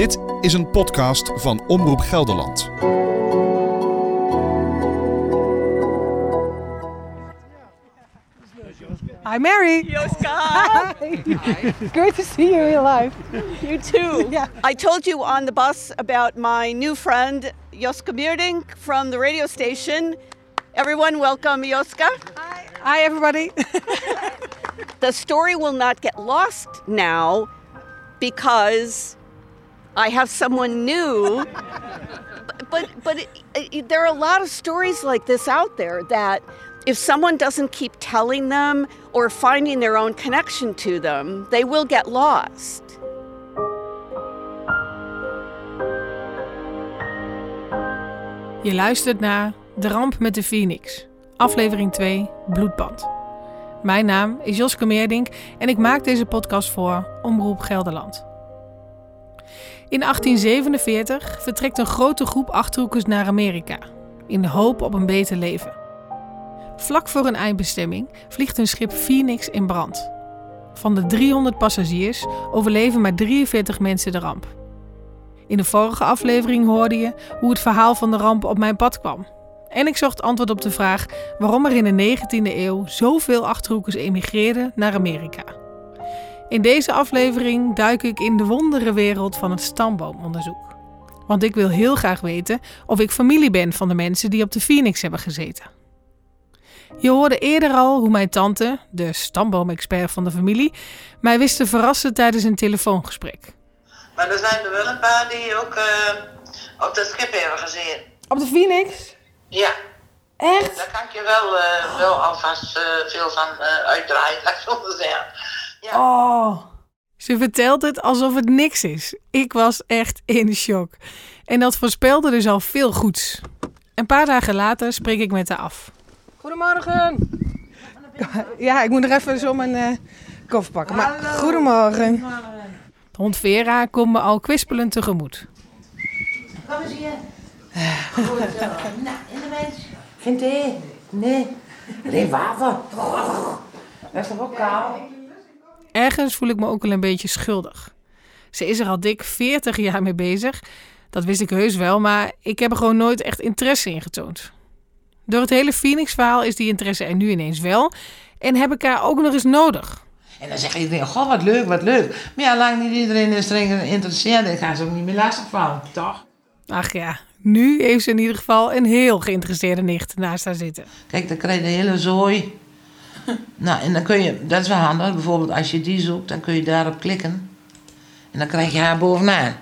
Dit is een podcast van Omroep Gelderland. Hi, Mary. Yoska, Hi. Great to see you real life. you too. Yeah. I told you on the bus about my new friend Joska Meerdink from the radio station. Everyone, welcome Joska. Hi, everybody. The story will not get lost now because I have someone new. but but, but it, it, there are a lot of stories like this out there that if someone doesn't keep telling them or finding their own connection to them, they will get lost. Je luistert naar De Ramp met de Phoenix, aflevering 2, Bloedband. Mijn naam is Joske Meerdink en ik maak deze podcast voor Omroep Gelderland. In 1847 vertrekt een grote groep achterhoekers naar Amerika, in de hoop op een beter leven. Vlak voor hun eindbestemming vliegt hun schip Phoenix in brand. Van de 300 passagiers overleven maar 43 mensen de ramp. In de vorige aflevering hoorde je hoe het verhaal van de ramp op mijn pad kwam. En ik zocht antwoord op de vraag waarom er in de 19e eeuw zoveel achterhoekers emigreerden naar Amerika. In deze aflevering duik ik in de wonderenwereld van het stamboomonderzoek. Want ik wil heel graag weten of ik familie ben van de mensen die op de Phoenix hebben gezeten. Je hoorde eerder al hoe mijn tante, de stamboomexpert van de familie, mij wist te verrassen tijdens een telefoongesprek. Maar er zijn er wel een paar die ook eh, op dat schip hebben gezien. Op de Phoenix? Ja, Echt? daar kan ik je wel, eh, wel alvast eh, veel van uitdraaien, laat ik zo zeggen. Ja. Oh. Ze vertelt het alsof het niks is. Ik was echt in shock. En dat voorspelde dus al veel goeds. Een paar dagen later spreek ik met haar af. Goedemorgen. Ja, ik moet nog even zo mijn eh koffer pakken. Maar goedemorgen. De hond Vera komt me al kwispelend tegemoet. Kom eens hier. Goed zo. Nou, in de mens. Geen thee? Nee. Alleen water. Dat is toch ook koud? Ergens voel ik me ook wel een beetje schuldig. Ze is er al dik 40 jaar mee bezig. Dat wist ik heus wel, maar ik heb er gewoon nooit echt interesse in getoond. Door het hele Phoenix-verhaal is die interesse er nu ineens wel. En heb ik haar ook nog eens nodig. En dan zegt iedereen, goh, wat leuk, wat leuk. Maar ja, lang niet iedereen is erin geïnteresseerd. Ik ga ze ook niet meer lastigvallen, toch? Ach ja, nu heeft ze in ieder geval een heel geïnteresseerde nicht naast haar zitten. Kijk, dan krijg je de hele zooi. nou, en dan kun je, dat is wel handig, bijvoorbeeld als je die zoekt, dan kun je daarop klikken. En dan krijg je haar bovenaan.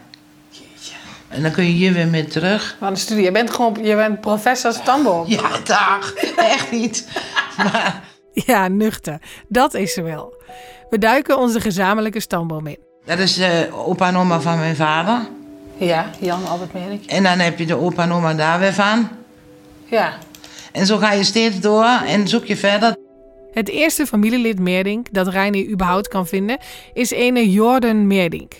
En dan kun je hier weer mee terug. Van de studie. Je bent gewoon je bent professor stamboom. Ja, dag. Echt niet. Maar Ja, nuchter. Dat is ze wel. We duiken onze gezamenlijke stamboom in. dat is de opa en oma van mijn vader. Ja, Jan Albert Merik. En dan heb je de opa en oma daar weer van. Ja. En zo ga je steeds door en zoek je verder. Het eerste familielid Meerdink dat Reinier überhaupt kan vinden is ene Jordan Meerdink.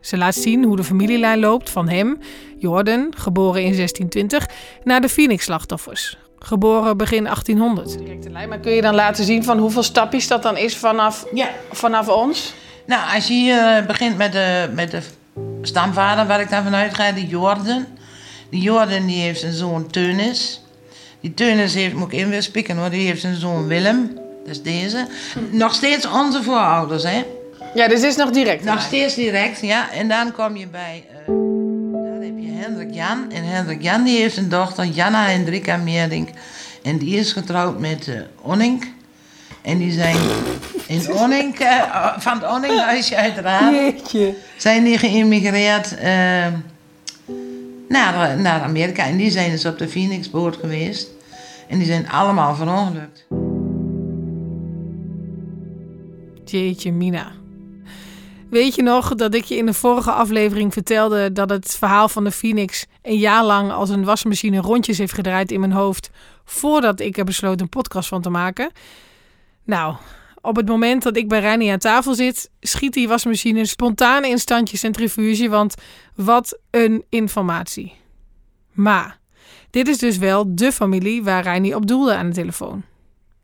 Ze laat zien hoe de familielijn loopt van hem, Jordan, geboren in 1620, naar de Phoenix-slachtoffers, geboren begin 1800. Directe lijn. Maar kun je dan laten zien van hoeveel stapjes dat dan is vanaf, Ja. vanaf ons? Nou, als je hier eh, begint met de, met de stamvader, waar ik dan vanuit ga, die Jordan. Die Jordan die heeft een zoon Teunis. Die Teunis heeft, moet ik even weer spieken hoor, die heeft een zoon Willem. Dat is deze. Nog steeds onze voorouders, hè? Ja, dus is nog direct. Nog steeds direct, ja. En dan kom je bij, eh, daar heb je Hendrik Jan. En Hendrik Jan die heeft een dochter, Janna Hendrika Meerdink. En die is getrouwd met eh Onink. En die zijn in Onink, eh, van het Onninghuisje uiteraard, Jeetje. zijn die geïmmigreerd naar, naar Amerika. En die zijn dus op de Phoenix-boot geweest. En die zijn allemaal verongelukt. Jeetje Mina. Weet je nog dat ik je in de vorige aflevering vertelde dat het verhaal van de Phoenix een jaar lang als een wasmachine rondjes heeft gedraaid in mijn hoofd voordat ik er besloot een podcast van te maken? Nou, op het moment dat ik bij Reinier aan tafel zit, schiet die wasmachine spontaan in standje centrifuge, want wat een informatie. Maar dit is dus wel de familie waar Reinier op doelde aan de telefoon.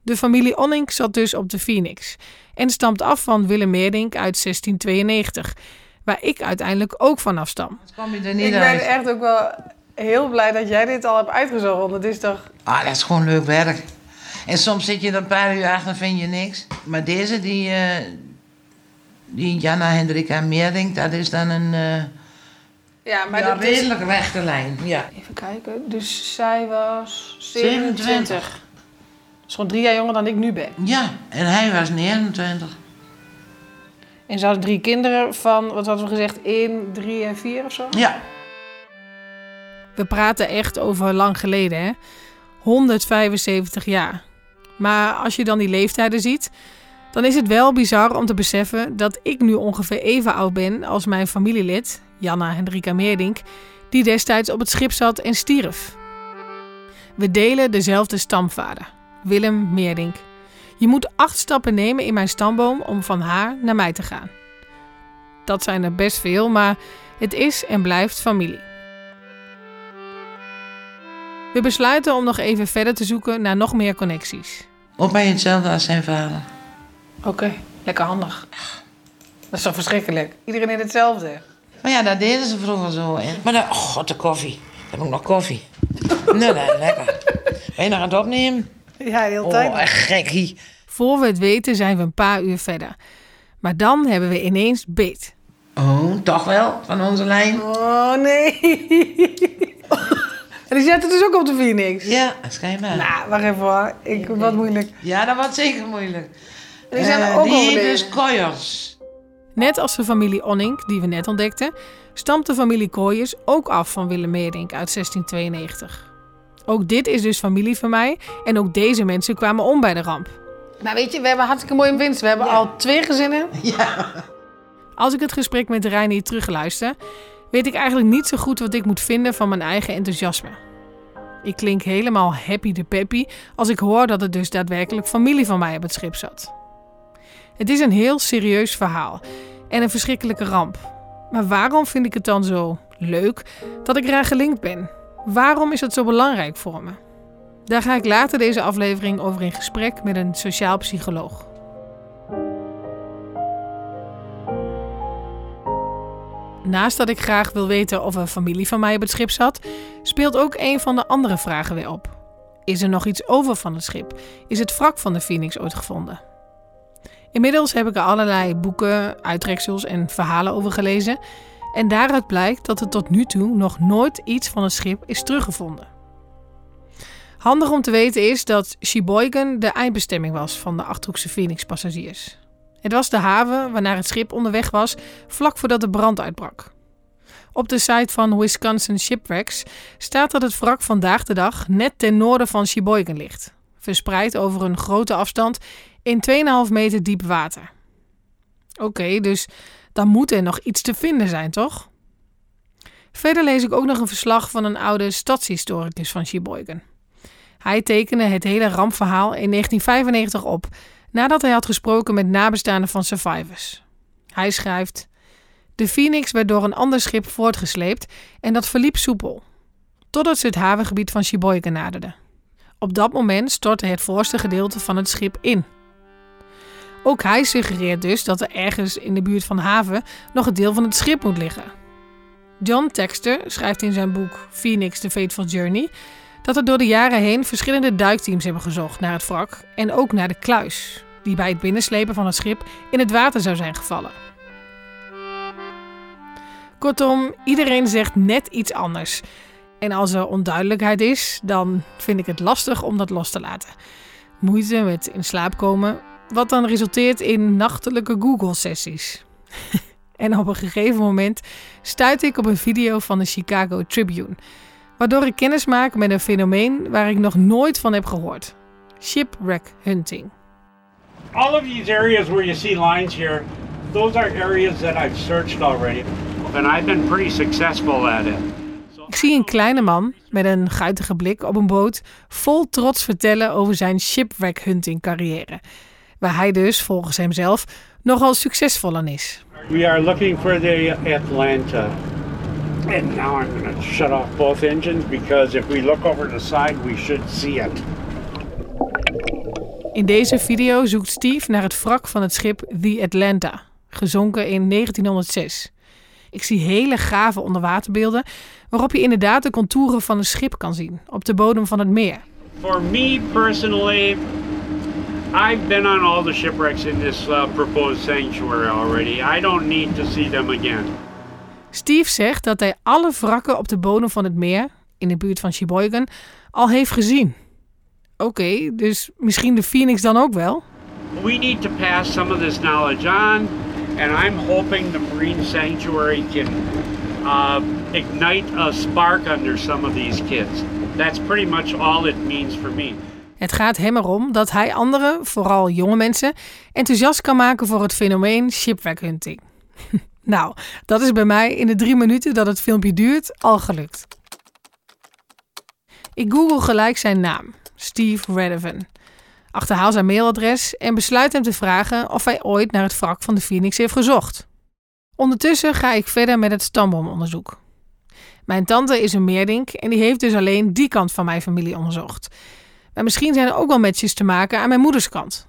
De familie Onink zat dus op de Phoenix en stamt af van Willem Meerdink uit 1692. waar ik uiteindelijk ook van afstam. Dat kom je er Ik ben echt ook wel heel blij dat jij dit al hebt uitgezocht. Want het is toch... Ah, dat is gewoon leuk werk. En soms zit je er een paar uur achter en vind je niks. Maar deze, die, eh die Janna Hendrika Meerdink, dat is dan een eh Ja, maar ja, dat is... redelijk rechte lijn. Ja. Even kijken. Dus zij was 27. 27. Dat is gewoon drie jaar jonger dan ik nu ben. ja, en hij was 29. En ze hadden drie kinderen van, wat hadden we gezegd, 1, 3 en 4 of zo? Ja. We praten echt over lang geleden, hè? 175 jaar. Maar als je dan die leeftijden ziet, dan is het wel bizar om te beseffen dat ik nu ongeveer even oud ben als mijn familielid, Janna Hendrika Meerdink, die destijds op het schip zat en stierf. We delen dezelfde stamvader, Willem Meerdink. Je moet acht stappen nemen in mijn stamboom om van haar naar mij te gaan. Dat zijn er best veel, maar het is en blijft familie. We besluiten om nog even verder te zoeken naar nog meer connecties. Op bij hetzelfde als zijn vader. Oké, lekker handig. Dat is toch verschrikkelijk? Iedereen in hetzelfde. Maar ja, dat deden ze vroeger zo. Hè. Maar dan, oh god, de koffie. Heb ik nog koffie? nee, nee, lekker. Ben je nog aan het opnemen? Ja, heel Oh, echt gekkie. Voor we het weten zijn we een paar uur verder. Maar dan hebben we ineens beet. Oh, toch wel, van onze lijn? Oh nee. en die zetten dus ook op de Phoenix. Ja, schijnbaar. Nou, wacht even hoor. Ik, wat moeilijk. Ja, dat wordt zeker moeilijk. Die zijn Eh, ook die dus kooiers. Net als de familie Onink, die we net ontdekten, stamt de familie Kooijers ook af van Willem Meerdink uit 1692. Ook dit is dus familie van mij en ook deze mensen kwamen om bij de ramp. Maar weet je, we hebben hartstikke mooie winst. We hebben al twee gezinnen. Ja. Als ik het gesprek met Reinier terugluister, weet ik eigenlijk niet zo goed wat ik moet vinden van mijn eigen enthousiasme. Ik klink helemaal happy de peppy als ik hoor dat het dus daadwerkelijk familie van mij op het schip zat. Het is een heel serieus verhaal en een verschrikkelijke ramp. Maar waarom vind ik het dan zo leuk dat ik eraan gelinkt ben? Waarom is het zo belangrijk voor me? Daar ga ik later deze aflevering over in gesprek met een sociaal psycholoog. Naast dat ik graag wil weten of er familie van mij op het schip zat, speelt ook een van de andere vragen weer op. Is er nog iets over van het schip? Is het wrak van de Phoenix ooit gevonden? Inmiddels heb ik er allerlei boeken, uittreksels en verhalen over gelezen. En daaruit blijkt dat er tot nu toe nog nooit iets van het schip is teruggevonden. Handig om te weten is dat Sheboygan de eindbestemming was van de Achterhoekse Phoenix-passagiers. Het was de haven waarnaar het schip onderweg was vlak voordat de brand uitbrak. Op de site van Wisconsin Shipwrecks staat dat het wrak vandaag de dag net ten noorden van Sheboygan ligt, verspreid over een grote afstand in 2,5 meter diep water. Oké, dus dan moet er nog iets te vinden zijn, toch? Verder lees ik ook nog een verslag van een oude stadshistoricus van Sheboygan. Hij tekende het hele rampverhaal in 1995 op, nadat hij had gesproken met nabestaanden van survivors. Hij schrijft: De Phoenix werd door een ander schip voortgesleept en dat verliep soepel, totdat ze het havengebied van Sheboygan naderden. Op dat moment stortte het voorste gedeelte van het schip in. Ook hij suggereert dus dat er ergens in de buurt van haven nog een deel van het schip moet liggen. John Texter schrijft in zijn boek Phoenix: The Fateful Journey dat er door de jaren heen verschillende duikteams hebben gezocht naar het wrak en ook naar de kluis, die bij het binnenslepen van het schip in het water zou zijn gevallen. Kortom, iedereen zegt net iets anders. En als er onduidelijkheid is, dan vind ik het lastig om dat los te laten. Moeite met in slaap komen, wat dan resulteert in nachtelijke Google-sessies. en op een gegeven moment stuit ik op een video van de Chicago Tribune waardoor ik kennis maak met een fenomeen waar ik nog nooit van heb gehoord: shipwreck hunting. all of these areas where you see lines here, those are areas that I've searched already, and I've been pretty successful at it. Ik zie een kleine man met een guitige blik op een boot vol trots vertellen over zijn shipwreck hunting carrière, waar hij dus volgens hemzelf nogal succesvol aan is. We are looking for the Atlanta. And now I'm going to shut off both engines because if we look over the side, we should see it. In deze video zoekt Steve naar het wrak van het schip The Atlanta, gezonken in 1906. Ik zie hele gave onderwaterbeelden waarop je inderdaad de contouren van een schip kan zien op de bodem van het meer. For me personally, I've been on all the shipwrecks in this uh, proposed sanctuary already. I don't need to see them again. Steve zegt dat hij alle wrakken op de bodem van het meer, in de buurt van Sheboygan, al heeft gezien. Oké, dus misschien de Phoenix dan ook wel? We need to pass some of this knowledge on, and I'm hoping the Marine Sanctuary can uh, ignite a spark under some of these kids. That's pretty much all it means for me. Het gaat hem erom dat hij anderen, vooral jonge mensen, enthousiast kan maken voor het fenomeen shipwreck hunting. nou, dat is bij mij in de drie minuten dat het filmpje duurt al gelukt. Ik google gelijk zijn naam, Steve Redivan. Achterhaal zijn mailadres en besluit hem te vragen of hij ooit naar het wrak van de Phoenix heeft gezocht. Ondertussen ga ik verder met het stamboomonderzoek. Mijn tante is een meerdink en die heeft dus alleen die kant van mijn familie onderzocht. Maar misschien zijn er ook wel matches te maken aan mijn moeders kant.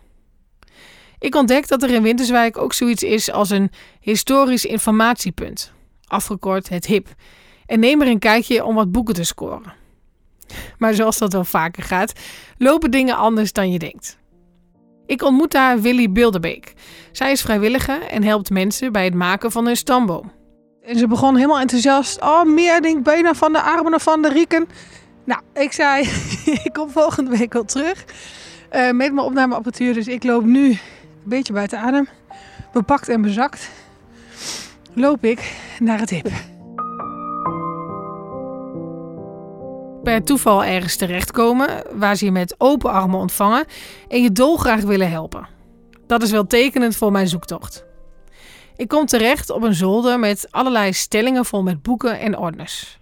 Ik ontdek dat er in Winterswijk ook zoiets is als een historisch informatiepunt, afgekort het HIP, en neem er een kijkje om wat boeken te scoren. Maar zoals dat wel vaker gaat, lopen dingen anders dan je denkt. Ik ontmoet daar Willy Bilderbeek. Zij is vrijwillige en helpt mensen bij het maken van hun stamboom. En ze begon helemaal enthousiast. Oh, Meerdink, benen van de armen van de rieken. Nou, ik zei, ik kom volgende week wel terug. Uh, met mijn opnameapparatuur, dus ik loop nu een beetje buiten adem. Bepakt en bezakt. Loop ik naar het hip. Per toeval ergens terechtkomen waar ze je met open armen ontvangen en je dolgraag willen helpen. Dat is wel tekenend voor mijn zoektocht. Ik kom terecht op een zolder met allerlei stellingen vol met boeken en ordners.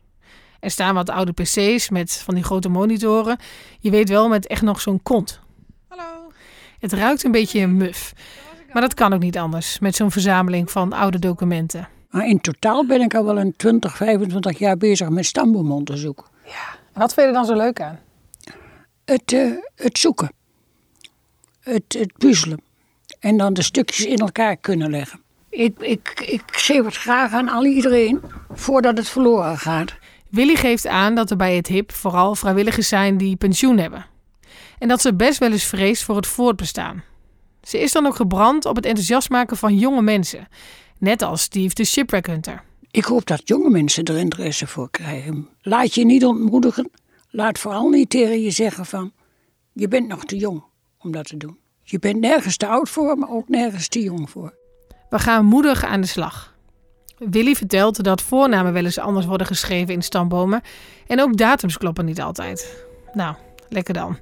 Er staan wat oude PC's met van die grote monitoren. Je weet wel, met echt nog zo'n kont. Hallo. Het ruikt een beetje muf. Maar dat kan ook niet anders met zo'n verzameling van oude documenten. Maar in totaal ben ik al wel een 20, 25 jaar bezig met stamboomonderzoek. Ja. En wat vind je er dan zo leuk aan? Het, uh, het zoeken. Het, het puzzelen. En dan de stukjes in elkaar kunnen leggen. Ik, ik, ik geef het graag aan al iedereen voordat het verloren gaat. Willy geeft aan dat er bij het HIP vooral vrijwilligers zijn die pensioen hebben. En dat ze best wel eens vreest voor het voortbestaan. Ze is dan ook gebrand op het enthousiast maken van jonge mensen. Net als Steve de Shipwreck Hunter. Ik hoop dat jonge mensen er interesse voor krijgen. Laat je niet ontmoedigen. Laat vooral niet tegen je zeggen van... je bent nog te jong om dat te doen. Je bent nergens te oud voor, maar ook nergens te jong voor. We gaan moedig aan de slag. Willy vertelt dat voornamen wel eens anders worden geschreven in stambomen. En ook datums kloppen niet altijd. Nou, lekker dan.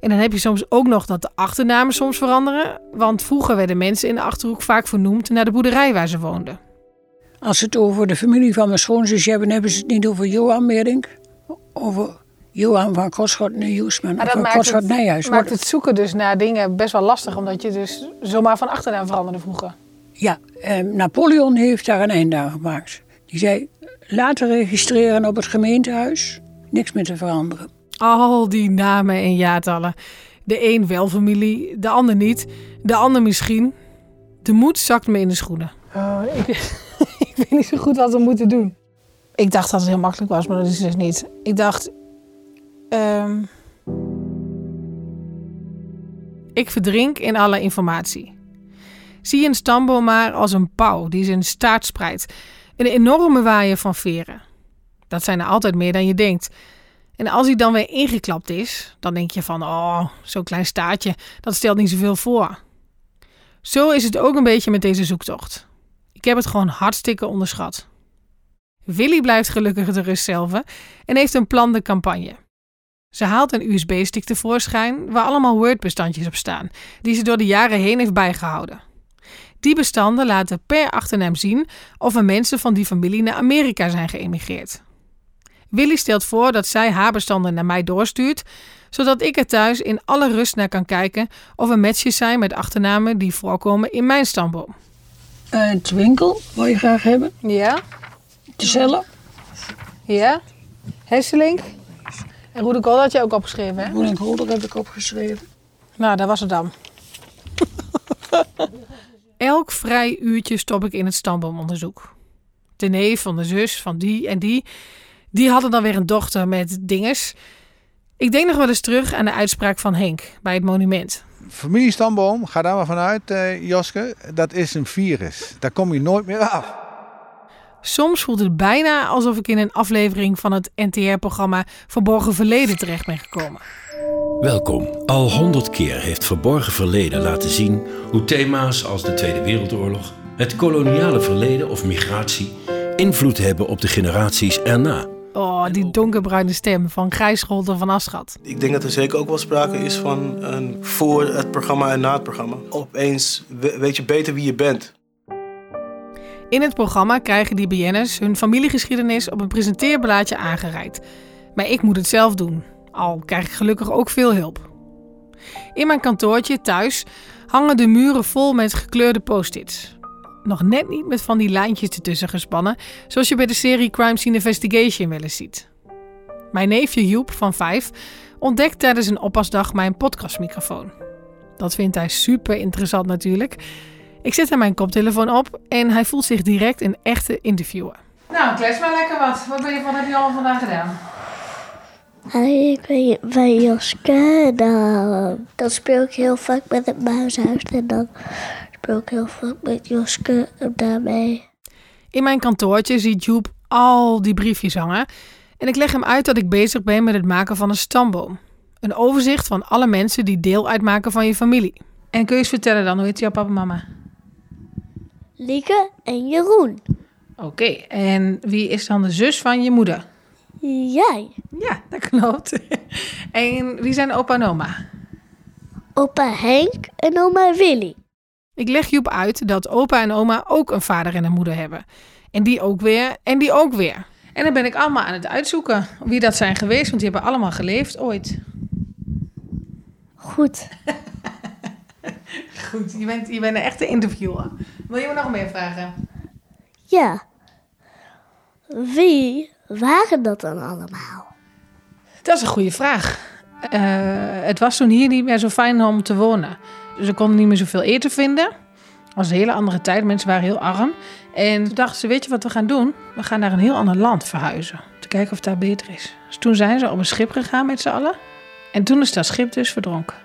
En dan heb je soms ook nog dat de achternamen soms veranderen. Want vroeger werden mensen in de achterhoek vaak vernoemd naar de boerderij waar ze woonden. Als ze het over de familie van mijn schoonzus hebben, hebben ze het niet over Johan Meerdink. Over Johan van Kotschot Nijhuisman. Maar dat van maakt Kotschot het, Nijhuis. maakt het zoeken dus naar dingen best wel lastig. Omdat je dus zomaar van achternaam veranderde vroeger. Ja, eh, Napoleon heeft daar een einde aan gemaakt. Die zei, laten registreren op het gemeentehuis. Niks meer te veranderen. Al die namen en jaartallen. De een wel familie, de ander niet. De ander misschien. De moed zakt me in de schoenen. Oh, ik, ik weet niet zo goed wat we moeten doen. Ik dacht dat het heel makkelijk was, maar dat is dus niet. Ik dacht... ehm, Ik verdrink in alle informatie. Zie een stamboom maar als een pauw die zijn staart spreidt. Een enorme waaier van veren. Dat zijn er altijd meer dan je denkt. En als hij dan weer ingeklapt is, dan denk je van, oh, zo'n klein staartje, dat stelt niet zoveel voor. Zo is het ook een beetje met deze zoektocht. Ik heb het gewoon hartstikke onderschat. Willy blijft gelukkig de rust zelf en heeft een plan de campagne. Ze haalt een USB-stick tevoorschijn waar allemaal Word-bestandjes op staan, die ze door de jaren heen heeft bijgehouden. Die bestanden laten per achternaam zien of er mensen van die familie naar Amerika zijn geëmigreerd. Willy stelt voor dat zij haar bestanden naar mij doorstuurt, zodat ik er thuis in alle rust naar kan kijken of er matches zijn met achternamen die voorkomen in mijn stamboom. Uh, Twinkel, wil je graag hebben? ja, De cellen. ja. Hesselink. En Roede Kool had je ook opgeschreven, hè? Holder heb ik opgeschreven. Nou, daar was het dan. Elk vrij uurtje stop ik in het stamboomonderzoek. De neef van de zus van die en die. Die hadden dan weer een dochter met dinges. Ik denk nog wel eens terug aan de uitspraak van Henk bij het monument. Familiestamboom, ga daar maar vanuit, eh, Joske. Dat is een virus. Daar kom je nooit meer af. Soms voelt het bijna alsof ik in een aflevering van het NTR-programma Verborgen Verleden terecht ben gekomen. Welkom. Al honderd keer heeft Verborgen Verleden laten zien hoe thema's als de Tweede Wereldoorlog, het koloniale verleden of migratie invloed hebben op de generaties erna. Oh, die donkerbruine stem van Gijs Scholten van Aschat. Ik denk dat er zeker ook wel sprake is van een voor het programma en na het programma. Opeens we- weet je beter wie je bent. In het programma krijgen die BN'ers hun familiegeschiedenis op een presenteerblaadje aangereikt. Maar ik moet het zelf doen, al krijg ik gelukkig ook veel hulp. In mijn kantoortje thuis hangen de muren vol met gekleurde post-its. Nog net niet met van die lijntjes ertussen gespannen, zoals je bij de serie Crime Scene Investigation wel eens ziet. Mijn neefje Joep van 5 ontdekt tijdens een oppasdag mijn podcastmicrofoon. Dat vindt hij super interessant natuurlijk. Ik zet hem mijn koptelefoon op en hij voelt zich direct een echte interviewer. Nou, klets maar lekker wat. Wat, ben je, wat heb je al vandaag gedaan? Ik ben bij Joske. Dan, dan speel ik heel vaak met het muishuis. En dan speel ik heel vaak met Joske daarmee. In mijn kantoortje ziet Joep al die briefjes hangen. En ik leg hem uit dat ik bezig ben met het maken van een stamboom. Een overzicht van alle mensen die deel uitmaken van je familie. En kun je eens vertellen dan, hoe heet jouw papa en mama? Lieke en Jeroen. Oké, en wie is dan de zus van je moeder? Jij. Ja, dat klopt. en wie zijn opa en oma? Opa Henk en oma Willy. Ik leg Joep uit dat opa en oma ook een vader en een moeder hebben. En die ook weer, en die ook weer. En dan ben ik allemaal aan het uitzoeken wie dat zijn geweest, want die hebben allemaal geleefd ooit. Goed. Goed, je bent, je bent een echte interviewer. Wil je me nog meer vragen? Ja. Wie waren dat dan allemaal? Dat is een goede vraag. Eh, het was toen hier niet meer zo fijn om te wonen. Er konden niet meer zoveel eten vinden. Het was een hele andere tijd. Mensen waren heel arm. En toen dachten ze, weet je wat we gaan doen? We gaan naar een heel ander land verhuizen. Om te kijken of het daar beter is. Dus toen zijn ze op een schip gegaan met z'n allen. En toen is dat schip dus verdronken.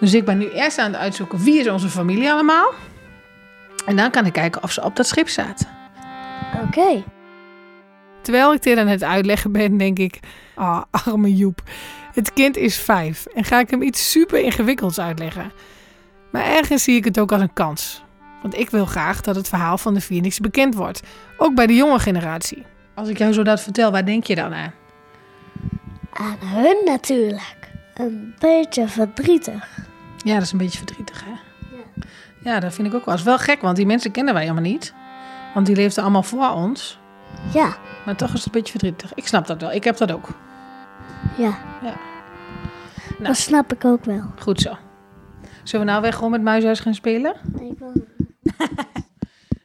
Dus ik ben nu eerst aan het uitzoeken wie is onze familie allemaal. En dan kan ik kijken of ze op dat schip zaten. Oké. Terwijl ik dit aan het uitleggen ben, denk ik... Ah, arme Joep. Het kind is vijf en ga ik hem iets super ingewikkelds uitleggen. Maar ergens zie ik het ook als een kans. Want ik wil graag dat het verhaal van de Phoenix bekend wordt. Ook bij de jonge generatie. Als ik jou zo dat vertel, waar denk je dan aan? Aan hun natuurlijk. Een beetje verdrietig. Ja, dat is een beetje verdrietig, hè? Ja, dat vind ik ook wel. Dat is wel gek, want die mensen kennen wij helemaal niet. Want die leefden allemaal voor ons. Ja. Maar toch is het een beetje verdrietig. Ik snap dat wel. Ik heb dat ook. Ja. Ja. Dat snap ik ook wel. Goed zo. Zullen we nou weg gewoon met Muishuis gaan spelen? Ik wil-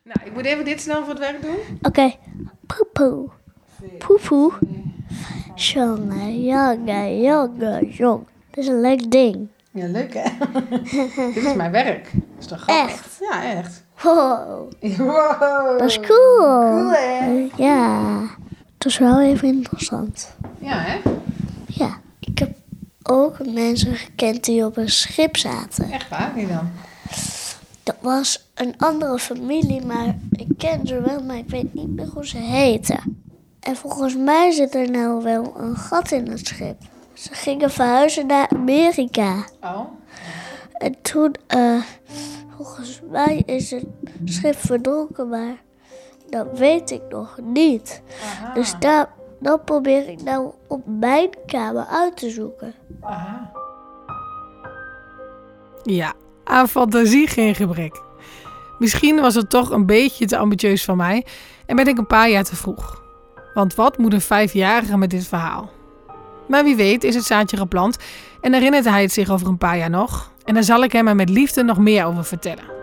Nou, ik moet even dit snel voor het werk doen. Oké. Poepoe. Poepoe. Jongen, jongen, jongen, jong. Dat is een leuk ding. Ja, leuk hè? dit is mijn werk. is toch grappig? Echt? Ja, echt. Wow. Wow. Dat is cool. Cool, hè? Ja. Dat is wel even interessant. Ja, hè? Ja. Ik heb ook mensen gekend die op een schip zaten. Echt waar? Wie dan? Dat was een andere familie, maar ik ken ze wel, maar ik weet niet meer hoe ze heten. En volgens mij zit er nou wel een gat in het schip. Ze gingen verhuizen naar Amerika. Oh. En toen, eh, volgens mij is het schip verdronken, maar dat weet ik nog niet. Dus daar, dat probeer ik nou op mijn kamer uit te zoeken. Aha. Ja, aan fantasie geen gebrek. Misschien was het toch een beetje te ambitieus van mij en ben ik een paar jaar te vroeg. Want wat moet een vijfjarige met dit verhaal? Maar wie weet is het zaadje geplant en herinnert hij het zich over een paar jaar nog. En daar zal ik hem er met liefde nog meer over vertellen.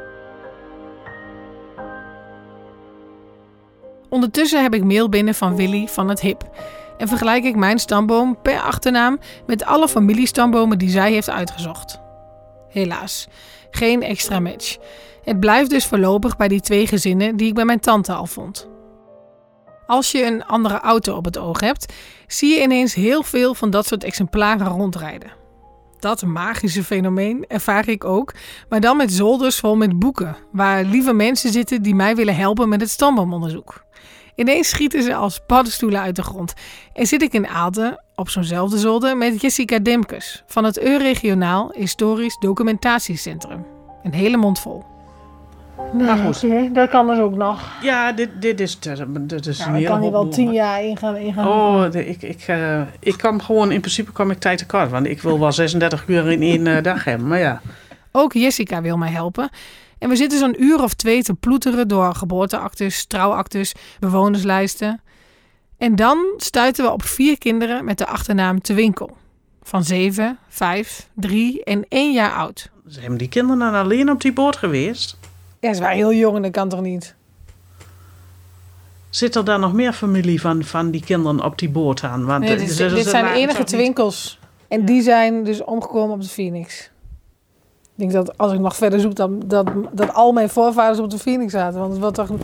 Ondertussen heb ik mail binnen van Willy van het HIP. En vergelijk ik mijn stamboom per achternaam met alle familiestambomen die zij heeft uitgezocht. Helaas, geen extra match. Het blijft dus voorlopig bij die twee gezinnen die ik bij mijn tante al vond. Als je een andere auto op het oog hebt, zie je ineens heel veel van dat soort exemplaren rondrijden. Dat magische fenomeen ervaar ik ook, maar dan met zolders vol met boeken, waar lieve mensen zitten die mij willen helpen met het stamboomonderzoek. Ineens schieten ze als paddenstoelen uit de grond en zit ik in Aalten op zo'nzelfde zolder met Jessica Demkes van het Euregionaal Historisch Documentatiecentrum. Een hele mond vol. Nou, goed. dat kan dus ook nog. Ja, dit, dit is, dit is Nou, een ik kan hier wel tien jaar in gaan. In gaan Oh, de- ik, ik, eh, ik kwam gewoon, in principe kwam ik tijd tekort. Want ik wil wel 36 uur in één eh, dag hebben. Maar ja, Ook Jessica wil mij helpen. En we zitten zo'n uur of twee te ploeteren door geboorteactes, trouwactes, bewonerslijsten. En dan stuiten we op vier kinderen met de achternaam Te Winkel. Van zeven, vijf, drie en één jaar oud. zijn die kinderen dan alleen op die boot geweest? Ja, ze waren heel jong en dat kan toch niet? Zit er dan nog meer familie van, van die kinderen op die boot aan? Want Nee, eh, dit, ze- dit ze zijn de enige twinkels. En die zijn dus omgekomen op de Phoenix. Ik denk dat als ik nog verder zoek, dan, dat, dat al mijn voorvaders op de Phoenix zaten. Want het wordt toch...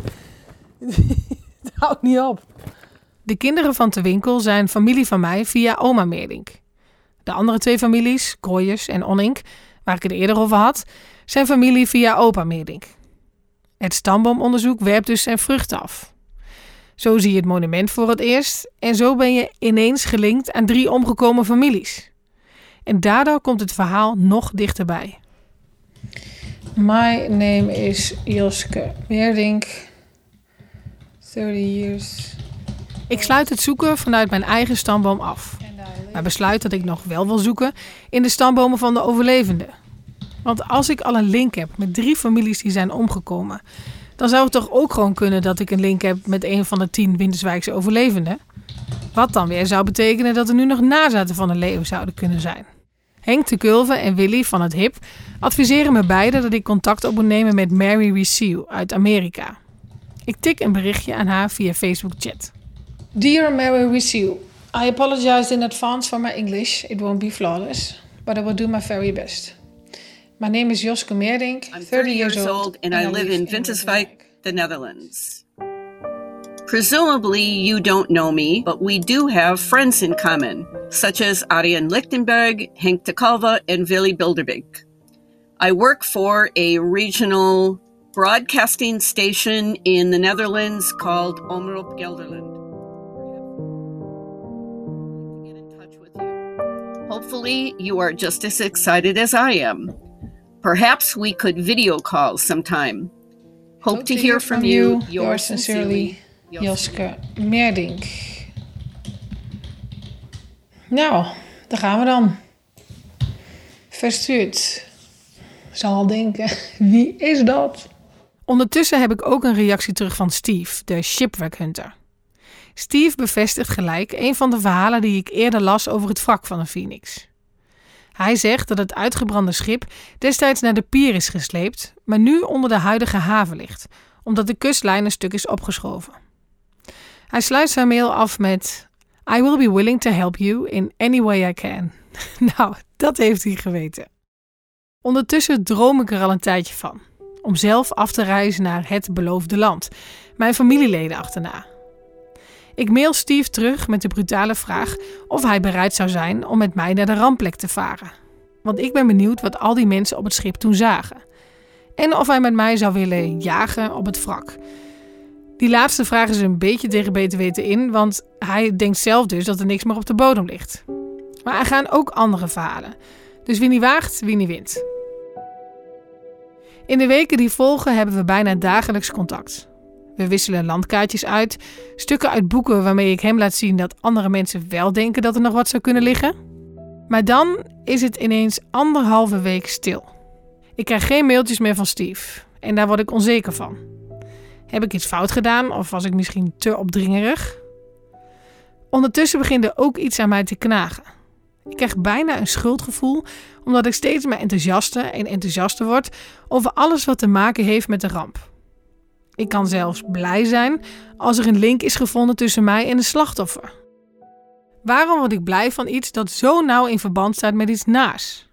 het houdt niet op. De kinderen van Te Winkel zijn familie van mij via oma Meerdink. De andere twee families, Krooijers en Onink, waar ik het eerder over had, zijn familie via opa Meerdink. Het stamboomonderzoek werpt dus zijn vruchten af. Zo zie je het monument voor het eerst en zo ben je ineens gelinkt aan drie omgekomen families. En daardoor komt het verhaal nog dichterbij. My name is Joske Meerdink. 30 years. Ik sluit het zoeken vanuit mijn eigen stamboom af. Maar besluit dat ik nog wel wil zoeken in de stambomen van de overlevenden. Want als ik al een link heb met drie families die zijn omgekomen, dan zou het toch ook gewoon kunnen dat ik een link heb met een van de tien Winterswijkse overlevenden? Wat dan weer zou betekenen dat er nu nog nazaten van een leeuw zouden kunnen zijn. Henk de Kulve en Willy van het HIP adviseren me beiden dat ik contact op moet nemen met Mary Recew uit Amerika. Ik tik een berichtje aan haar via Facebook chat. Dear Mary Recew, I apologize in advance for my English. It won't be flawless, but I will do my very best. My name is Joske Meerdink. I'm 30 years, years old, and I live in Winterswijk, the Netherlands. Presumably, you don't know me, but we do have friends in common, such as Arjen Lichtenberg, Henk de and Willy Bilderbeek. I work for a regional broadcasting station in the Netherlands called Omroep Gelderland. Hopefully, you are just as excited as I am. Perhaps we could video call sometime. Hope, to, hear from you. Yours sincerely, Joske Meerdink. Nou, daar gaan we dan. Verstuurd. Zal al denken, wie is dat? Ondertussen heb ik ook een reactie terug van Steve, de shipwreck hunter. Steve bevestigt gelijk een van de verhalen die ik eerder las over het wrak van de Phoenix. Hij zegt dat het uitgebrande schip destijds naar de pier is gesleept, maar nu onder de huidige haven ligt, omdat de kustlijn een stuk is opgeschoven. Hij sluit zijn mail af met: I will be willing to help you in any way I can. nou, dat heeft hij geweten. Ondertussen droom ik er al een tijdje van. Om zelf af te reizen naar het beloofde land, mijn familieleden achterna. Ik mail Steve terug met de brutale vraag of hij bereid zou zijn om met mij naar de rampplek te varen. Want ik ben benieuwd wat al die mensen op het schip toen zagen. En of hij met mij zou willen jagen op het wrak. Die laatste vraag is een beetje tegen beter weten in, want hij denkt zelf dus dat er niks meer op de bodem ligt. Maar er gaan ook andere verhalen. Dus wie niet waagt, wie niet wint. In de weken die volgen hebben we bijna dagelijks contact. We wisselen landkaartjes uit, stukken uit boeken waarmee ik hem laat zien dat andere mensen wel denken dat er nog wat zou kunnen liggen. Maar dan is het ineens anderhalve week stil. Ik krijg geen mailtjes meer van Steve en daar word ik onzeker van. Heb ik iets fout gedaan of was ik misschien te opdringerig? Ondertussen begint er ook iets aan mij te knagen. Ik krijg bijna een schuldgevoel omdat ik steeds maar enthousiaster en enthousiaster word over alles wat te maken heeft met de ramp. Ik kan zelfs blij zijn als er een link is gevonden tussen mij en de slachtoffer. Waarom word ik blij van iets dat zo nauw in verband staat met iets naars?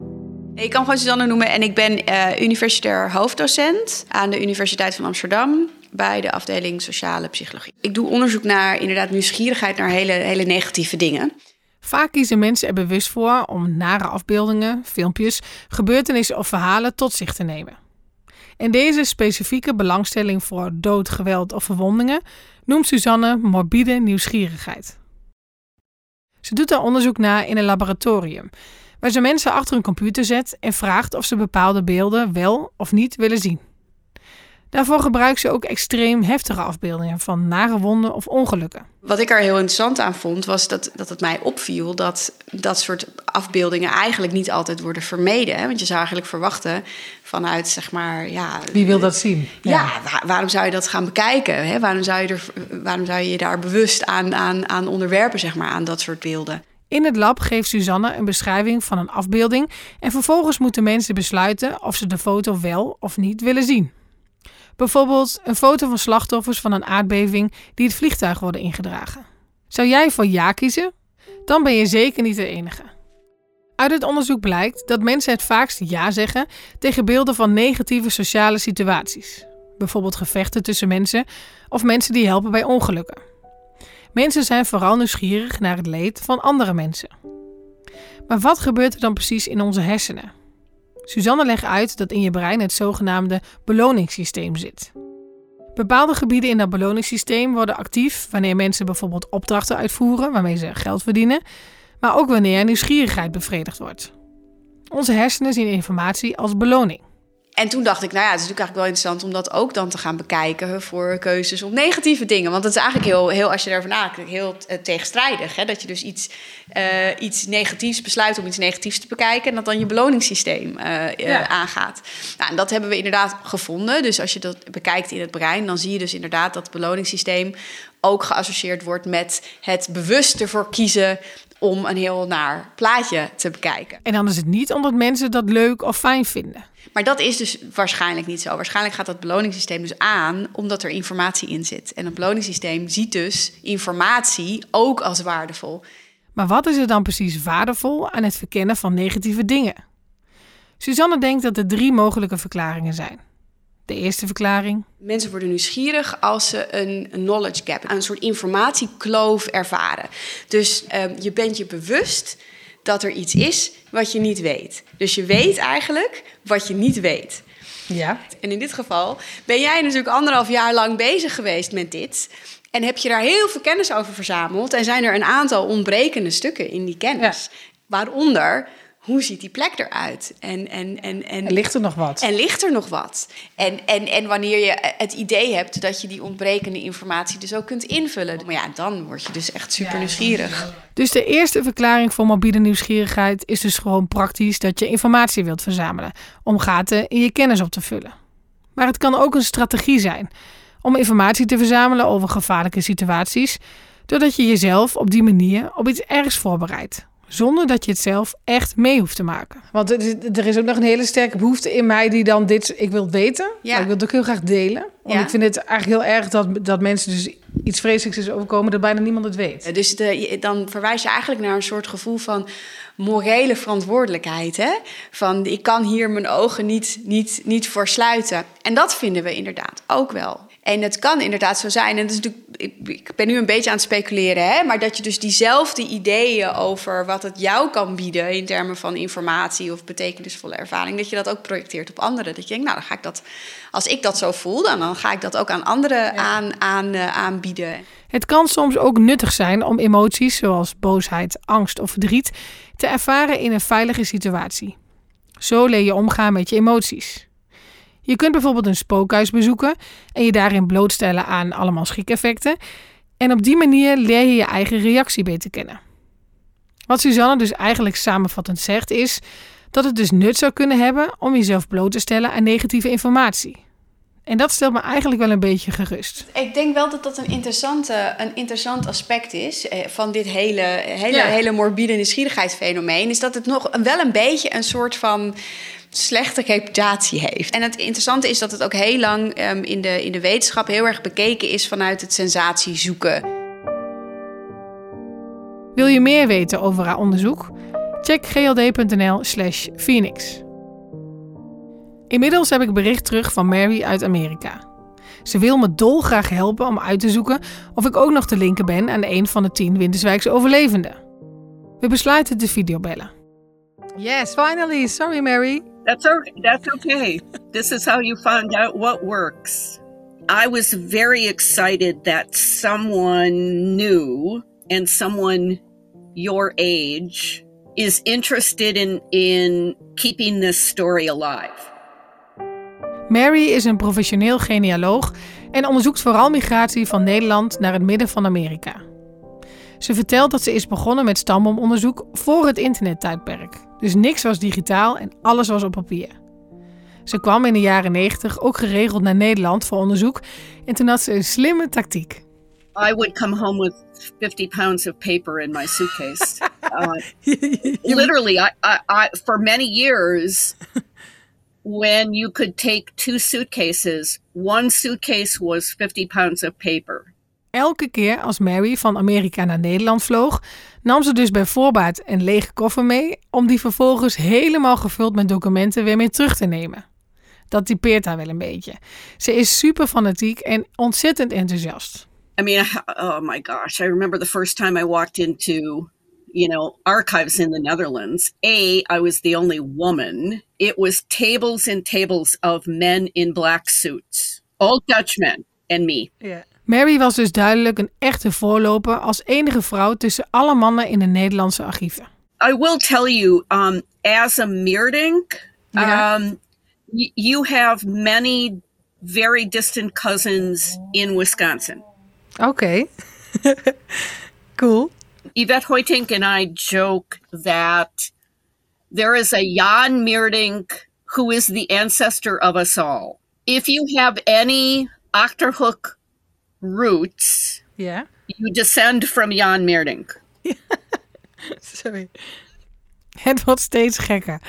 Ik kan gewoon Suzanne noemen en ik ben eh, universitair hoofddocent aan de Universiteit van Amsterdam. bij de afdeling sociale psychologie. Ik doe onderzoek naar inderdaad nieuwsgierigheid naar hele, hele negatieve dingen. Vaak kiezen mensen er bewust voor om nare afbeeldingen, filmpjes, gebeurtenissen of verhalen tot zich te nemen. En deze specifieke belangstelling voor dood, geweld of verwondingen noemt Suzanne morbide nieuwsgierigheid. Ze doet daar onderzoek naar in een laboratorium, waar ze mensen achter een computer zet en vraagt of ze bepaalde beelden wel of niet willen zien. Daarvoor gebruikt ze ook extreem heftige afbeeldingen van nare wonden of ongelukken. Wat ik er heel interessant aan vond, was dat, dat het mij opviel dat dat soort afbeeldingen eigenlijk niet altijd worden vermeden. Hè? Want je zou eigenlijk verwachten vanuit, zeg maar, ja. Wie wil dat zien? Ja, waarom zou je dat gaan bekijken? Hè? Waarom, zou je er, waarom zou je je daar bewust aan, aan, aan onderwerpen, zeg maar, aan dat soort beelden? In het lab geeft Suzanne een beschrijving van een afbeelding en vervolgens moeten mensen besluiten of ze de foto wel of niet willen zien. Bijvoorbeeld een foto van slachtoffers van een aardbeving die het vliegtuig worden ingedragen. Zou jij voor ja kiezen? Dan ben je zeker niet de enige. Uit het onderzoek blijkt dat mensen het vaakst ja zeggen tegen beelden van negatieve sociale situaties. Bijvoorbeeld gevechten tussen mensen of mensen die helpen bij ongelukken. Mensen zijn vooral nieuwsgierig naar het leed van andere mensen. Maar wat gebeurt er dan precies in onze hersenen? Suzanne legt uit dat in je brein het zogenaamde beloningssysteem zit. Bepaalde gebieden in dat beloningssysteem worden actief wanneer mensen bijvoorbeeld opdrachten uitvoeren waarmee ze geld verdienen, maar ook wanneer nieuwsgierigheid bevredigd wordt. Onze hersenen zien informatie als beloning. En toen dacht ik, nou ja, het is natuurlijk eigenlijk wel interessant om dat ook dan te gaan bekijken voor keuzes op negatieve dingen. Want het is eigenlijk heel, heel als je erover nadenkt, heel uh, tegenstrijdig. Hè? Dat je dus iets, uh, iets negatiefs besluit om iets negatiefs te bekijken en dat dan je beloningssysteem uh, ja. aangaat. Nou, en dat hebben we inderdaad gevonden. Dus als je dat bekijkt in het brein, dan zie je dus inderdaad dat het beloningssysteem ook geassocieerd wordt met het bewust ervoor kiezen om een heel naar plaatje te bekijken. En dan is het niet omdat mensen dat leuk of fijn vinden. Maar dat is dus waarschijnlijk niet zo. Waarschijnlijk gaat dat beloningssysteem dus aan omdat er informatie in zit. En het beloningssysteem ziet dus informatie ook als waardevol. Maar wat is er dan precies waardevol aan het verkennen van negatieve dingen? Suzanne denkt dat er drie mogelijke verklaringen zijn. De eerste verklaring. Mensen worden nieuwsgierig als ze een knowledge gap, een soort informatiekloof ervaren. Dus uh, je bent je bewust dat er iets is wat je niet weet. Dus je weet eigenlijk wat je niet weet. Ja. En in dit geval ben jij natuurlijk anderhalf jaar lang bezig geweest met dit. En heb je daar heel veel kennis over verzameld. En zijn er een aantal ontbrekende stukken in die kennis. Ja. Waaronder hoe ziet die plek eruit? En, en, en, en, en ligt er nog wat? En ligt er nog wat? En, en, en wanneer je het idee hebt dat je die ontbrekende informatie dus ook kunt invullen. Maar ja, dan word je dus echt super nieuwsgierig. Dus de eerste verklaring voor mobiele nieuwsgierigheid is dus gewoon praktisch dat je informatie wilt verzamelen. Om gaten in je kennis op te vullen. Maar het kan ook een strategie zijn om informatie te verzamelen over gevaarlijke situaties. Doordat je jezelf op die manier op iets ergs voorbereidt zonder dat je het zelf echt mee hoeft te maken. Want er is ook nog een hele sterke behoefte in mij die dan dit, ik wil weten, ja. maar ik wil het ook heel graag delen. Want ja. ik vind het eigenlijk heel erg dat, dat mensen dus iets vreselijks is overkomen dat bijna niemand het weet. Dus de, dan verwijs je eigenlijk naar een soort gevoel van morele verantwoordelijkheid. Hè? Van ik kan hier mijn ogen niet, niet, niet voor sluiten. En dat vinden we inderdaad ook wel. En het kan inderdaad zo zijn. En het is natuurlijk, ik ben nu een beetje aan het speculeren, hè, maar dat je dus diezelfde ideeën over wat het jou kan bieden in termen van informatie of betekenisvolle ervaring, dat je dat ook projecteert op anderen. Dat je denkt, nou, dan ga ik dat, als ik dat zo voel, dan, dan ga ik dat ook aan anderen aan, aan, uh, aanbieden. Het kan soms ook nuttig zijn om emoties zoals boosheid, angst of verdriet te ervaren in een veilige situatie. Zo leer je omgaan met je emoties. Je kunt bijvoorbeeld een spookhuis bezoeken en je daarin blootstellen aan allemaal schikeffecten. En op die manier leer je je eigen reactie beter kennen. Wat Suzanne dus eigenlijk samenvattend zegt is dat het dus nut zou kunnen hebben om jezelf bloot te stellen aan negatieve informatie. En dat stelt me eigenlijk wel een beetje gerust. Ik denk wel dat dat een, interessante, een interessant aspect is eh, van dit hele, hele, ja. hele morbide nieuwsgierigheidsfenomeen. Is dat het nog wel een beetje een soort van slechte reputatie heeft. En het interessante is dat het ook heel lang um, in, de, in de wetenschap heel erg bekeken is vanuit het sensatiezoeken. Wil je meer weten over haar onderzoek? Check gld.nl/slash Phoenix. Inmiddels heb ik bericht terug van Mary uit Amerika. Ze wil me dolgraag helpen om uit te zoeken of ik ook nog te linken ben aan een van de tien Winterswijkse overlevenden. We besluiten de videobellen. Yes, finally. Sorry, Mary. That's. That's okay. this is how you find out what works. I was very excited that someone new and someone your age is interested in in keeping this story alive. Mary is een professioneel genealoog en onderzoekt vooral migratie van Nederland naar het midden van Amerika. Ze vertelt dat ze is begonnen met stamboomonderzoek voor het internettijdperk. Dus niks was digitaal en alles was op papier. Ze kwam in de jaren 90 ook geregeld naar Nederland voor onderzoek en toen had ze een slimme tactiek. I would come home with 50 pounds of paper in my suitcase. uh, literally, I, I, I, for many years, when you could take two suitcases, one suitcase was 50 pounds of paper. Elke keer als Mary van Amerika naar Nederland vloog, nam ze dus bij voorbaat een lege koffer mee om die vervolgens helemaal gevuld met documenten weer mee terug te nemen. Dat typeert haar wel een beetje. Ze is super fanatiek en ontzettend enthousiast. I mean, oh my gosh, I remember the first time I walked into, you know, archives in the Netherlands. A, I was the only woman. It was tables and tables of men in black suits, all Dutchmen and me. Yeah. Mary was dus duidelijk een echte voorloper als enige vrouw tussen alle mannen in de Nederlandse archieven. I will tell you, um, as a Meerdink, Yeah. um, you have many very distant cousins in Wisconsin. Oké. cool. Yvette Hoytink and I joke that there is a Jan Meerdink who is the ancestor of us all. If you have any Achterhoek roots, Yeah. you descend from Jan Meerdink. Sorry. Het wordt steeds gekker.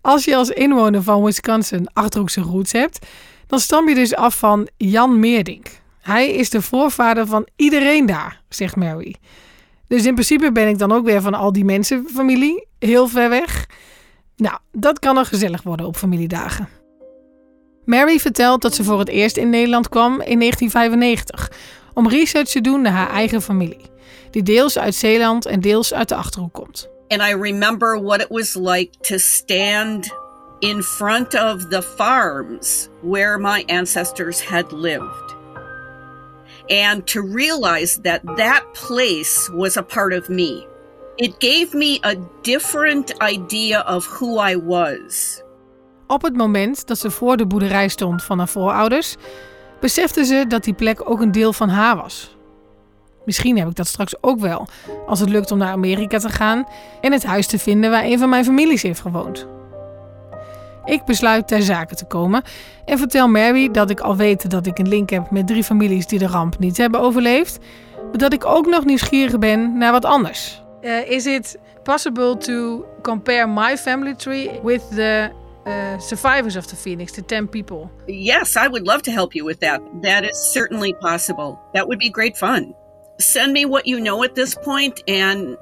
Als je als inwoner van Wisconsin Achterhoekse roots hebt, dan stam je dus af van Jan Meerdink. Hij is de voorvader van iedereen daar, zegt Mary. Dus in principe ben ik dan ook weer van al die mensen familie, heel ver weg. Nou, dat kan nog gezellig worden op familiedagen. Mary vertelt dat ze voor het eerst in Nederland kwam in 1995 om research te doen naar haar eigen familie, die deels uit Zeeland en deels uit de Achterhoek komt. And I remember what it was like to stand in front of the farms where my ancestors had lived. And to realize that that place was a part of me. It gave me a different idea of who I was. Op het moment dat ze voor de boerderij stond van haar voorouders, besefte ze dat die plek ook een deel van haar was. Misschien heb ik dat straks ook wel, als het lukt om naar Amerika te gaan en het huis te vinden waar een van mijn families heeft gewoond. Ik besluit ter zake te komen en vertel Mary dat ik al weet dat ik een link heb met drie families die de ramp niet hebben overleefd, maar dat ik ook nog nieuwsgierig ben naar wat anders. Uh, is it possible to compare my family tree with the uh, survivors of the Phoenix, the 10 people? Yes, I would love to help you with that. That is certainly possible. That would be great fun. Send me what you know at this point, and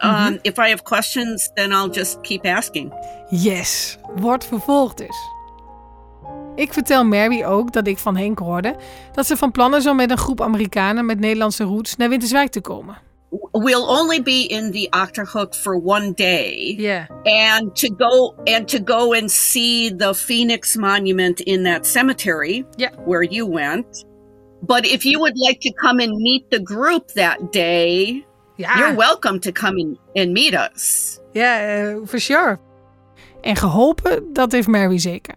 um, if I have questions, then I'll just keep asking. Yes, wordt vervolgd dus. Ik vertel Mary ook dat ik van Henk hoorde dat ze van plan is om met een groep Amerikanen met Nederlandse roots naar Winterswijk te komen. We'll only be in the Octerhook for one day. Yeah. And to go and to go and see the Phoenix Monument in that cemetery Yeah. where you went. But if you would like to come and meet the group that day, Yeah. you're welcome to come and, and meet us. Yeah, uh, for sure. En geholpen, dat heeft Mary zeker.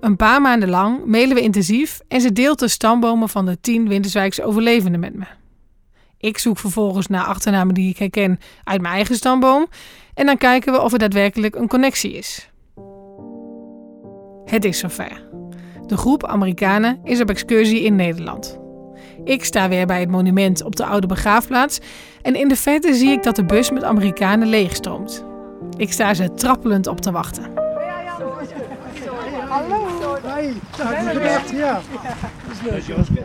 Een paar maanden lang mailen we intensief en ze deelt de stambomen van de 10 Winterswijkse overlevenden met me. Ik zoek vervolgens naar achternamen die ik herken uit mijn eigen stamboom en dan kijken we of er daadwerkelijk een connectie is. Het is zover. De groep Amerikanen is op excursie in Nederland. Ik sta weer bij het monument op de oude begraafplaats en in de verte zie ik dat de bus met Amerikanen leegstroomt. Ik sta ze trappelend op te wachten.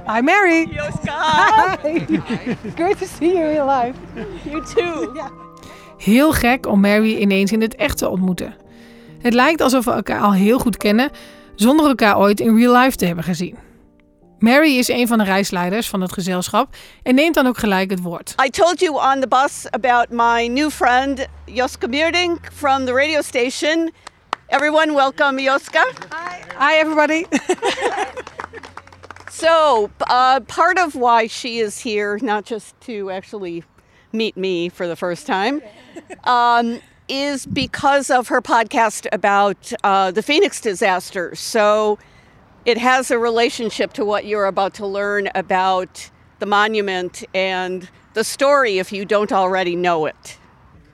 Hi, Mary. Hi. Great to see you in life. You too. Heel gek om Mary ineens in het echt te ontmoeten. Het lijkt alsof we elkaar al heel goed kennen, zonder elkaar ooit in real life te hebben gezien. Mary is een van de reisleiders van het gezelschap en neemt dan ook gelijk het woord. I told you on the bus about my new friend Joska Meerdink from the radio station. Everyone, welcome Joska. Hi, everybody. So, uh, part of why she is here, not just to actually meet me for the first time, um, is because of her podcast about uh, the Phoenix disaster. So, it has a relationship to what you're about to learn about the monument and the story if you don't already know it.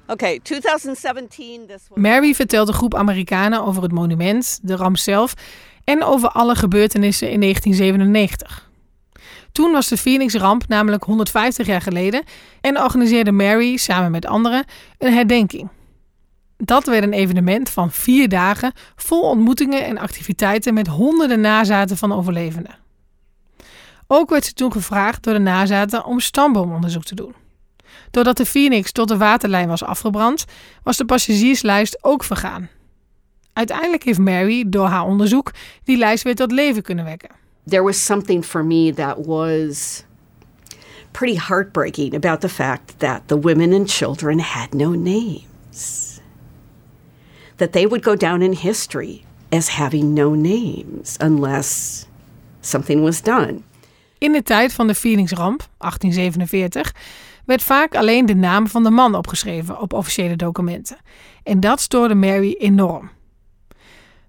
Okay, 2017. This was... Mary vertelt een groep Amerikanen over het monument, de ramp zelf en over alle gebeurtenissen in 1997. Toen was de Phoenix-ramp namelijk 150 jaar geleden en organiseerde Mary samen met anderen een herdenking. Dat werd een evenement van vier dagen vol ontmoetingen en activiteiten met honderden nazaten van overlevenden. Ook werd ze toen gevraagd door de nazaten om stamboomonderzoek te doen. Doordat de Phoenix tot de waterlijn was afgebrand, was de passagierslijst ook vergaan. Uiteindelijk heeft Mary door haar onderzoek die lijst weer tot leven kunnen wekken. There was something for me that was pretty heartbreaking about the fact that the women and children had no names. That they would go down in history as having no names unless something was done. In de tijd van de Phoenix-ramp, 1847, werd vaak alleen de naam van de man opgeschreven op officiële documenten. En dat stoorde Mary enorm.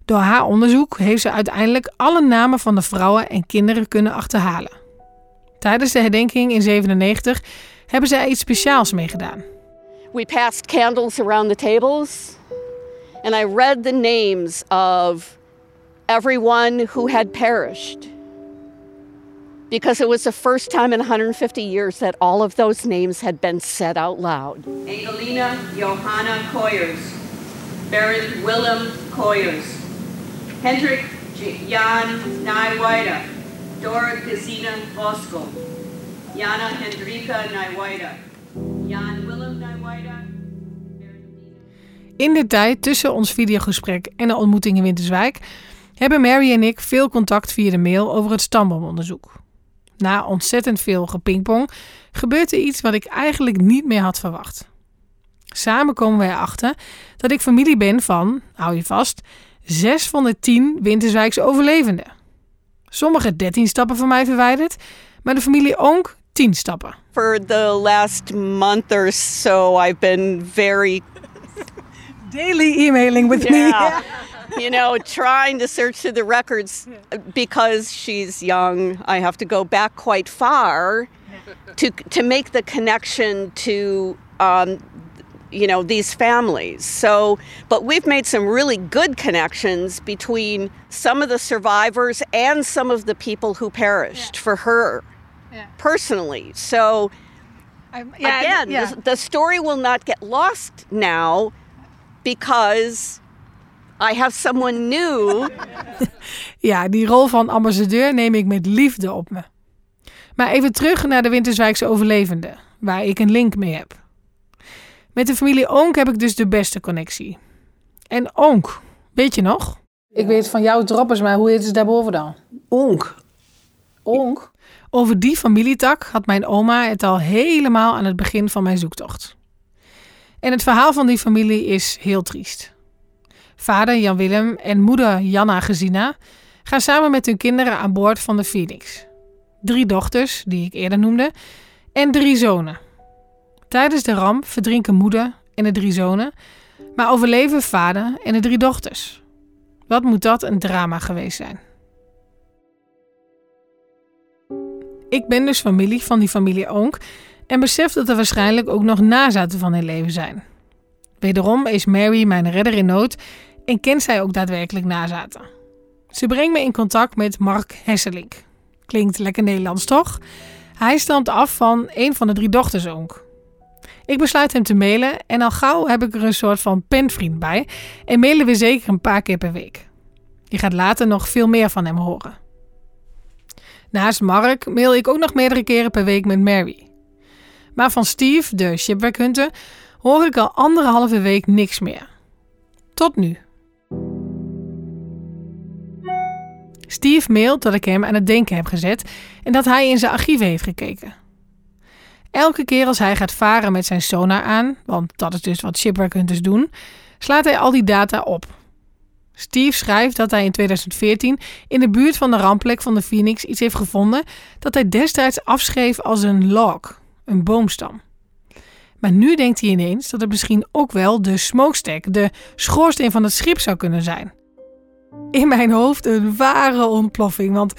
Door haar onderzoek heeft ze uiteindelijk alle namen van de vrouwen en kinderen kunnen achterhalen. Tijdens de herdenking in 97 hebben er iets speciaals mee gedaan. We passed candles around the tables, and I read the names of everyone who had perished. Because it was the first time in 150 years that all of those names had been said out loud. Edelina Johanna Koyers, Baron Willem Koyers, Hendrik Jan Nijwaida, Dora Gesina Voskel, Jana Hendrika Nijwaida, Jan Willem Nijwaida. In de tijd tussen ons videogesprek en de ontmoeting in Winterswijk hebben Mary en ik veel contact via de mail over het stamboomonderzoek. Na ontzettend veel gepingpong gebeurt er iets wat ik eigenlijk niet meer had verwacht. Samen komen wij erachter dat ik familie ben van, hou je vast, 6 van de 10 Winterswijkse overlevenden. Sommige 13 stappen van mij verwijderd, maar de familie Onk 10 stappen. For the last month or so, I've been very Daily emailing with me. yeah, you know, trying to search through the records because she's young. I have to go back quite far to to make the connection to um, you know these families. So, but we've made some really good connections between some of the survivors and some of the people who perished for her personally. So. yeah, Again, yeah. the, the story will not get lost now because I have someone new. Ja, die rol van ambassadeur neem ik met liefde op me. Maar even terug naar de Winterswijkse overlevenden, waar ik een link mee heb. Met de familie Onk heb ik dus de beste connectie. En Onk, weet je nog? Ik weet van jouw droppers, maar hoe heet het daarboven dan? Onk. Onk? Over die familietak had mijn oma het al helemaal aan het begin van mijn zoektocht. En het verhaal van die familie is heel triest. Vader Jan Willem en moeder Janna Gezina gaan samen met hun kinderen aan boord van de Phoenix. Drie dochters, die ik eerder noemde, en drie zonen. Tijdens de ramp verdrinken moeder en de drie zonen, maar overleven vader en de drie dochters. Wat moet dat een drama geweest zijn? Ik ben dus familie van die familie Onk en besef dat er waarschijnlijk ook nog nazaten van hun leven zijn. Wederom is Mary mijn redder in nood en kent zij ook daadwerkelijk nazaten. Ze brengt me in contact met Mark Hesselink. Klinkt lekker Nederlands, toch? Hij stamt af van een van de drie dochters Onk. Ik besluit hem te mailen en al gauw heb ik er een soort van penvriend bij en mailen we zeker een paar keer per week. Je gaat later nog veel meer van hem horen. Naast Mark mail ik ook nog meerdere keren per week met Mary. Maar van Steve, de shipwreck hunter, hoor ik al anderhalve week niks meer. Tot nu. Steve mailt dat ik hem aan het denken heb gezet en dat hij in zijn archieven heeft gekeken. Elke keer als hij gaat varen met zijn sonar aan, want dat is dus wat shipwreck doen, slaat hij al die data op. Steve schrijft dat hij in 2014 in de buurt van de rampplek van de Phoenix iets heeft gevonden dat hij destijds afschreef als een log, een boomstam. Maar nu denkt hij ineens dat het misschien ook wel de smokestack, de schoorsteen van het schip zou kunnen zijn. In mijn hoofd een ware ontploffing, want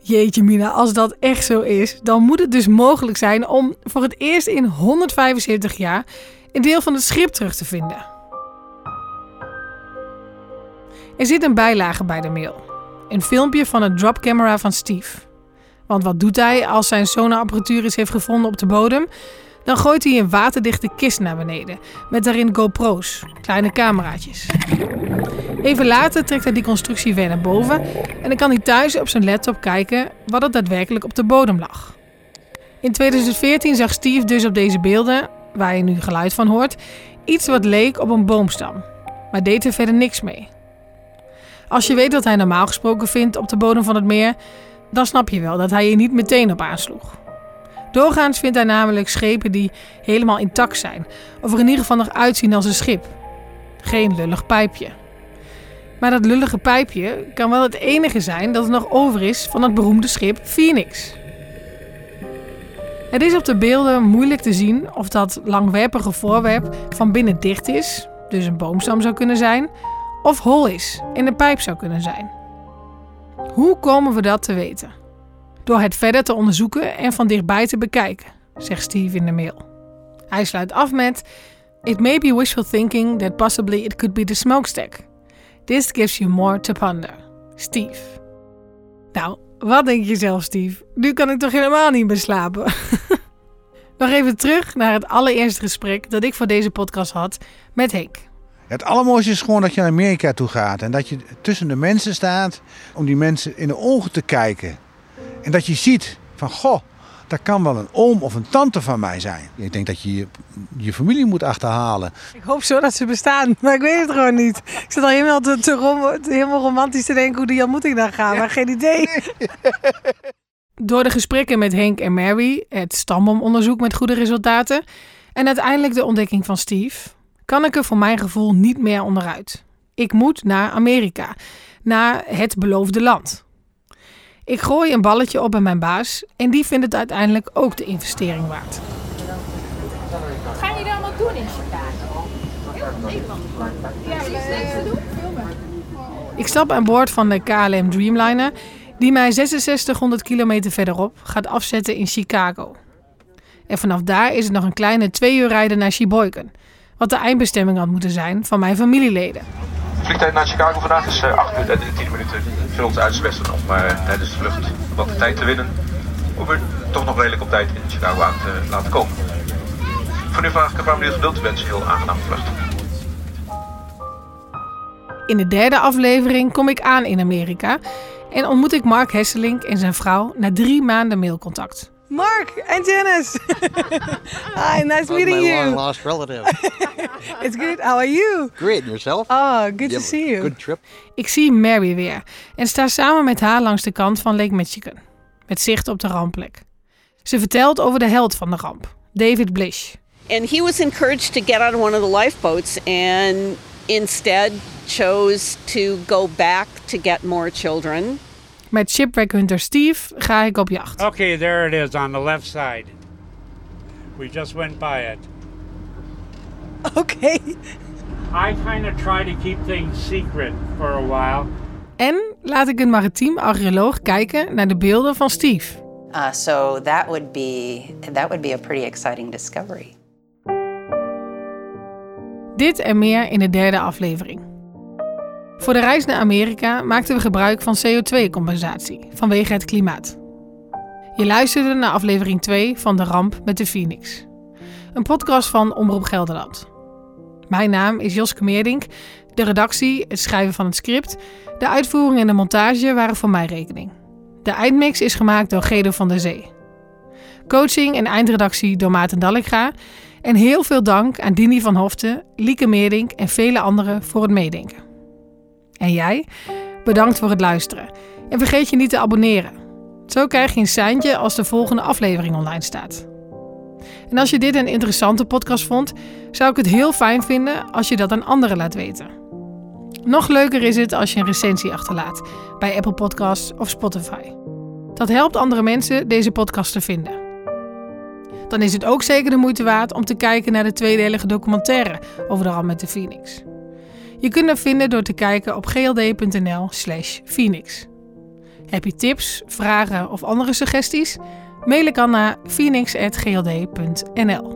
jeetje mina, als dat echt zo is, dan moet het dus mogelijk zijn om voor het eerst in 175 jaar een deel van het schip terug te vinden. Er zit een bijlage bij de mail. Een filmpje van het dropcamera van Steve. Want wat doet hij als zijn sonarapparatuur iets heeft gevonden op de bodem? Dan gooit hij een waterdichte kist naar beneden, met daarin GoPro's, kleine cameraatjes. Even later trekt hij die constructie weer naar boven en dan kan hij thuis op zijn laptop kijken wat er daadwerkelijk op de bodem lag. In 2014 zag Steve dus op deze beelden, waar je nu geluid van hoort, iets wat leek op een boomstam, maar deed er verder niks mee. Als je weet wat hij normaal gesproken vindt op de bodem van het meer, dan snap je wel dat hij je niet meteen op aansloeg. Doorgaans vindt hij namelijk schepen die helemaal intact zijn, of er in ieder geval nog uitzien als een schip. Geen lullig pijpje. Maar dat lullige pijpje kan wel het enige zijn dat er nog over is van het beroemde schip Phoenix. Het is op de beelden moeilijk te zien of dat langwerpige voorwerp van binnen dicht is, dus een boomstam zou kunnen zijn, of hol is en de pijp zou kunnen zijn. Hoe komen we dat te weten? Door het verder te onderzoeken en van dichtbij te bekijken, zegt Steve in de mail. Hij sluit af met: It may be wishful thinking that possibly it could be the smokestack. This gives you more to ponder. Steve. Nou, wat denk je zelf, Steve? Nu kan ik toch helemaal niet meer slapen. Nog even terug naar het allereerste gesprek dat ik voor deze podcast had met Henk. Het allermooiste is gewoon dat je naar Amerika toe gaat en dat je tussen de mensen staat om die mensen in de ogen te kijken. En dat je ziet van, goh, dat kan wel een oom of een tante van mij zijn. Ik denk dat je je, je familie moet achterhalen. Ik hoop zo dat ze bestaan, maar ik weet het gewoon niet. Ik zit al helemaal, te, te rom, helemaal romantisch te denken hoe die ontmoeting dan gaat, maar geen idee. Door de gesprekken met Henk en Mary, het stamboomonderzoek met goede resultaten en uiteindelijk de ontdekking van Steve, kan ik er voor mijn gevoel niet meer onderuit. Ik moet naar Amerika, naar het beloofde land. Ik gooi een balletje op bij mijn baas en die vindt het uiteindelijk ook de investering waard. Wat gaan jullie allemaal doen in Chicago? Ik stap aan boord van de KLM Dreamliner, die mij 6600 kilometer verderop gaat afzetten in Chicago. En vanaf daar is het nog een kleine twee uur rijden naar Sheboygan, wat de eindbestemming had moeten zijn van mijn familieleden. Vliegtijd naar Chicago vandaag is uh, 8 uur en 10 minuten. Zullen ons uitzwesten om uh, tijdens de vlucht wat tijd te winnen. Om er toch nog redelijk op tijd in Chicago aan te laten komen. Voor nu vraag ik een paar minuten geduld te wensen. Heel aangename vlucht. In de derde aflevering kom ik aan in Amerika en ontmoet ik Mark Hesselink en zijn vrouw na drie maanden mailcontact. Mark en Janice. Hi, nice meeting my you. long lost relative. It's good. How are you? Great, and yourself? Oh, good You to see you. Good trip. Ik zie Mary weer en sta samen met haar langs de kant van Lake Michigan, met zicht op de rampplek. Ze vertelt over de held van de ramp, David Blish. And he was encouraged to get on one of the lifeboats and instead chose to go back to get more children. Met shipwreck hunter Steve ga ik op jacht. Okay, there it is on the left side. We just went by it. Okay. I kind of try to keep things secret for a while. En laat ik een maritiem archeoloog kijken naar de beelden van Steve. Uh, so that would be that would be a pretty exciting discovery. Dit en meer in de derde aflevering. Voor de reis naar Amerika maakten we gebruik van CO2-compensatie vanwege het klimaat. Je luisterde naar aflevering 2 van De Ramp met de Phoenix. Een podcast van Omroep Gelderland. Mijn naam is Joske Meerdink. De redactie, het schrijven van het script, de uitvoering en de montage waren voor mijn rekening. De eindmix is gemaakt door Gedo van der Zee. Coaching en eindredactie door Maarten Dallinga. En heel veel dank aan Dini van Hoften, Lieke Meerdink en vele anderen voor het meedenken. En jij? Bedankt voor het luisteren. En vergeet je niet te abonneren. Zo krijg je een seintje als de volgende aflevering online staat. En als je dit een interessante podcast vond, zou ik het heel fijn vinden als je dat aan anderen laat weten. Nog leuker is het als je een recensie achterlaat bij Apple Podcasts of Spotify. Dat helpt andere mensen deze podcast te vinden. Dan is het ook zeker de moeite waard om te kijken naar de tweedelige documentaire over de ramp met de Phoenix. Je kunt dat vinden door te kijken op gld.nl/slash Phoenix. Heb je tips, vragen of andere suggesties? Mail ik dan naar phoenix.gld.nl.